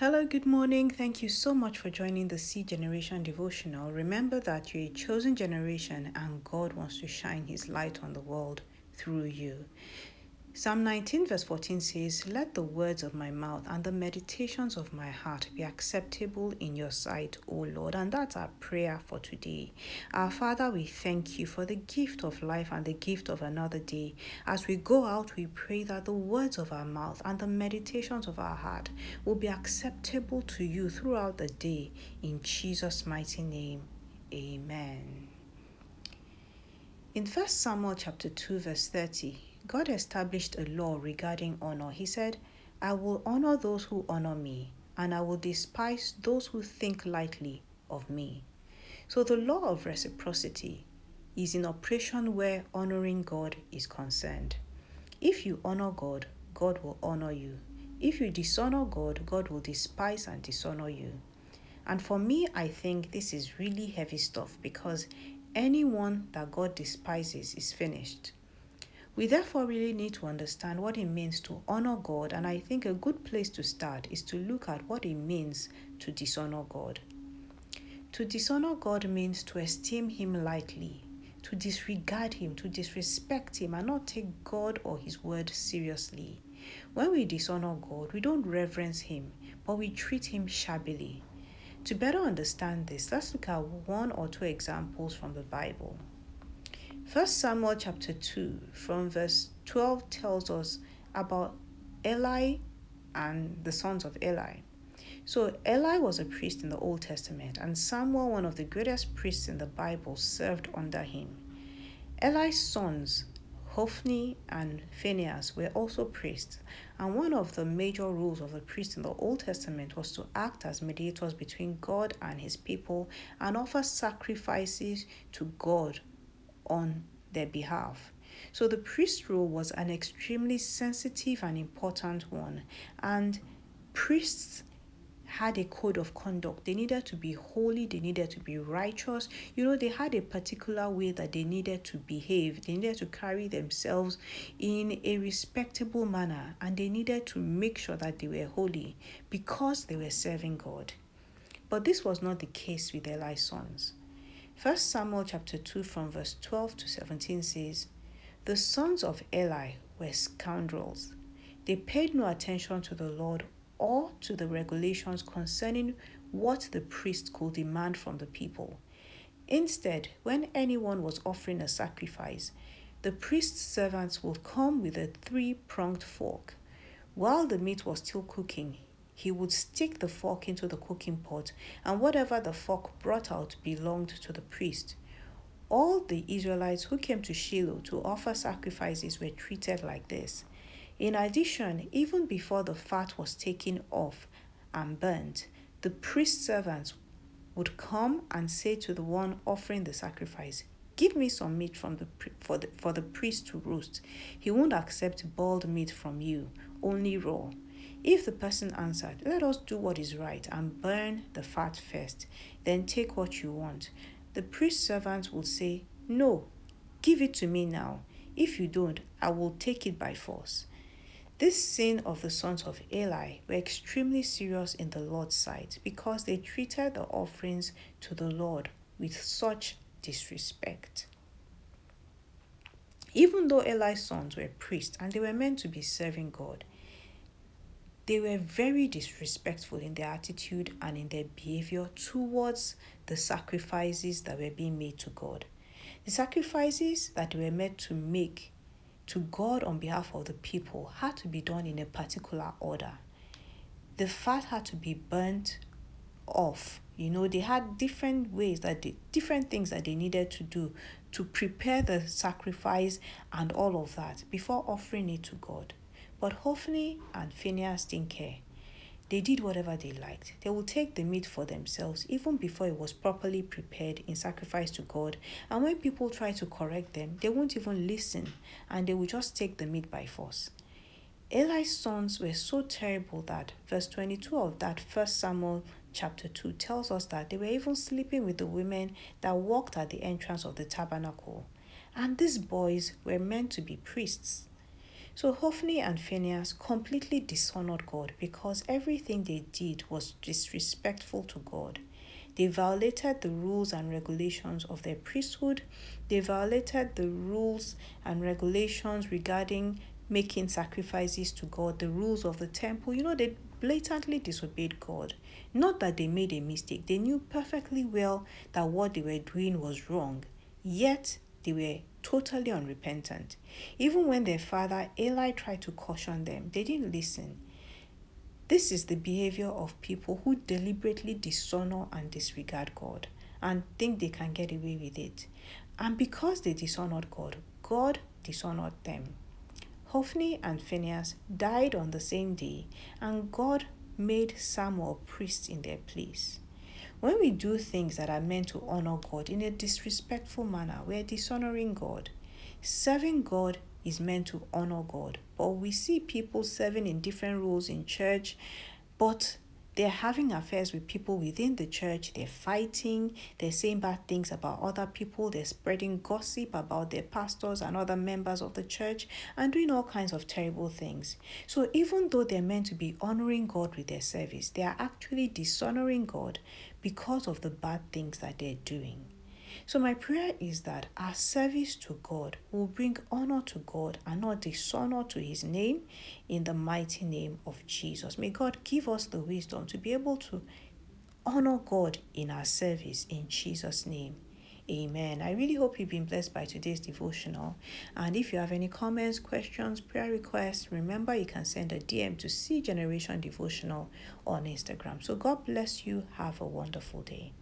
Hello, good morning. Thank you so much for joining the C Generation devotional. Remember that you're a chosen generation and God wants to shine His light on the world through you. Psalm 19, verse 14 says, Let the words of my mouth and the meditations of my heart be acceptable in your sight, O Lord. And that's our prayer for today. Our Father, we thank you for the gift of life and the gift of another day. As we go out, we pray that the words of our mouth and the meditations of our heart will be acceptable to you throughout the day. In Jesus' mighty name, amen. In 1 Samuel chapter 2, verse 30, God established a law regarding honor. He said, I will honor those who honor me, and I will despise those who think lightly of me. So the law of reciprocity is in operation where honoring God is concerned. If you honor God, God will honor you. If you dishonor God, God will despise and dishonor you. And for me, I think this is really heavy stuff because anyone that God despises is finished. We therefore really need to understand what it means to honor God, and I think a good place to start is to look at what it means to dishonor God. To dishonor God means to esteem Him lightly, to disregard Him, to disrespect Him, and not take God or His word seriously. When we dishonor God, we don't reverence Him, but we treat Him shabbily. To better understand this, let's look at one or two examples from the Bible. First Samuel chapter 2 from verse 12 tells us about Eli and the sons of Eli. So Eli was a priest in the Old Testament and Samuel, one of the greatest priests in the Bible, served under him. Eli's sons, Hophni and Phinehas, were also priests, and one of the major roles of the priest in the Old Testament was to act as mediators between God and his people and offer sacrifices to God on their behalf. So the priest role was an extremely sensitive and important one, and priests had a code of conduct. They needed to be holy, they needed to be righteous. You know, they had a particular way that they needed to behave, they needed to carry themselves in a respectable manner, and they needed to make sure that they were holy because they were serving God. But this was not the case with Eli's sons. First Samuel chapter 2 from verse 12 to 17 says, The sons of Eli were scoundrels. They paid no attention to the Lord or to the regulations concerning what the priest could demand from the people. Instead, when anyone was offering a sacrifice, the priest's servants would come with a three pronged fork. While the meat was still cooking, he would stick the fork into the cooking pot, and whatever the fork brought out belonged to the priest. All the Israelites who came to Shiloh to offer sacrifices were treated like this. In addition, even before the fat was taken off and burnt, the priest's servants would come and say to the one offering the sacrifice, Give me some meat from the for the for the priest to roast. He won't accept boiled meat from you, only raw. If the person answered, Let us do what is right and burn the fat first, then take what you want, the priest servant will say, No, give it to me now. If you don't, I will take it by force. This sin of the sons of Eli were extremely serious in the Lord's sight because they treated the offerings to the Lord with such disrespect. Even though Eli's sons were priests and they were meant to be serving God, they were very disrespectful in their attitude and in their behavior towards the sacrifices that were being made to God. The sacrifices that were meant to make to God on behalf of the people had to be done in a particular order. The fat had to be burnt off. You know, they had different ways that they, different things that they needed to do to prepare the sacrifice and all of that before offering it to God. But Hophni and Phinehas didn't care. They did whatever they liked. They would take the meat for themselves even before it was properly prepared in sacrifice to God. And when people try to correct them, they won't even listen and they will just take the meat by force. Eli's sons were so terrible that verse 22 of that first Samuel chapter 2 tells us that they were even sleeping with the women that walked at the entrance of the tabernacle. And these boys were meant to be priests. So Hophni and Phinehas completely dishonored God because everything they did was disrespectful to God. They violated the rules and regulations of their priesthood. They violated the rules and regulations regarding making sacrifices to God, the rules of the temple. You know, they blatantly disobeyed God. Not that they made a mistake, they knew perfectly well that what they were doing was wrong, yet they were totally unrepentant. Even when their father Eli tried to caution them, they didn't listen. This is the behavior of people who deliberately dishonor and disregard God and think they can get away with it. And because they dishonored God, God dishonored them. Hophni and Phinehas died on the same day, and God made Samuel priest in their place. When we do things that are meant to honor God in a disrespectful manner, we are dishonoring God. Serving God is meant to honor God. But we see people serving in different roles in church, but they're having affairs with people within the church. They're fighting. They're saying bad things about other people. They're spreading gossip about their pastors and other members of the church and doing all kinds of terrible things. So, even though they're meant to be honoring God with their service, they are actually dishonoring God because of the bad things that they're doing. So, my prayer is that our service to God will bring honor to God and not dishonor to His name in the mighty name of Jesus. May God give us the wisdom to be able to honor God in our service in Jesus' name. Amen. I really hope you've been blessed by today's devotional. And if you have any comments, questions, prayer requests, remember you can send a DM to C Generation Devotional on Instagram. So God bless you. Have a wonderful day.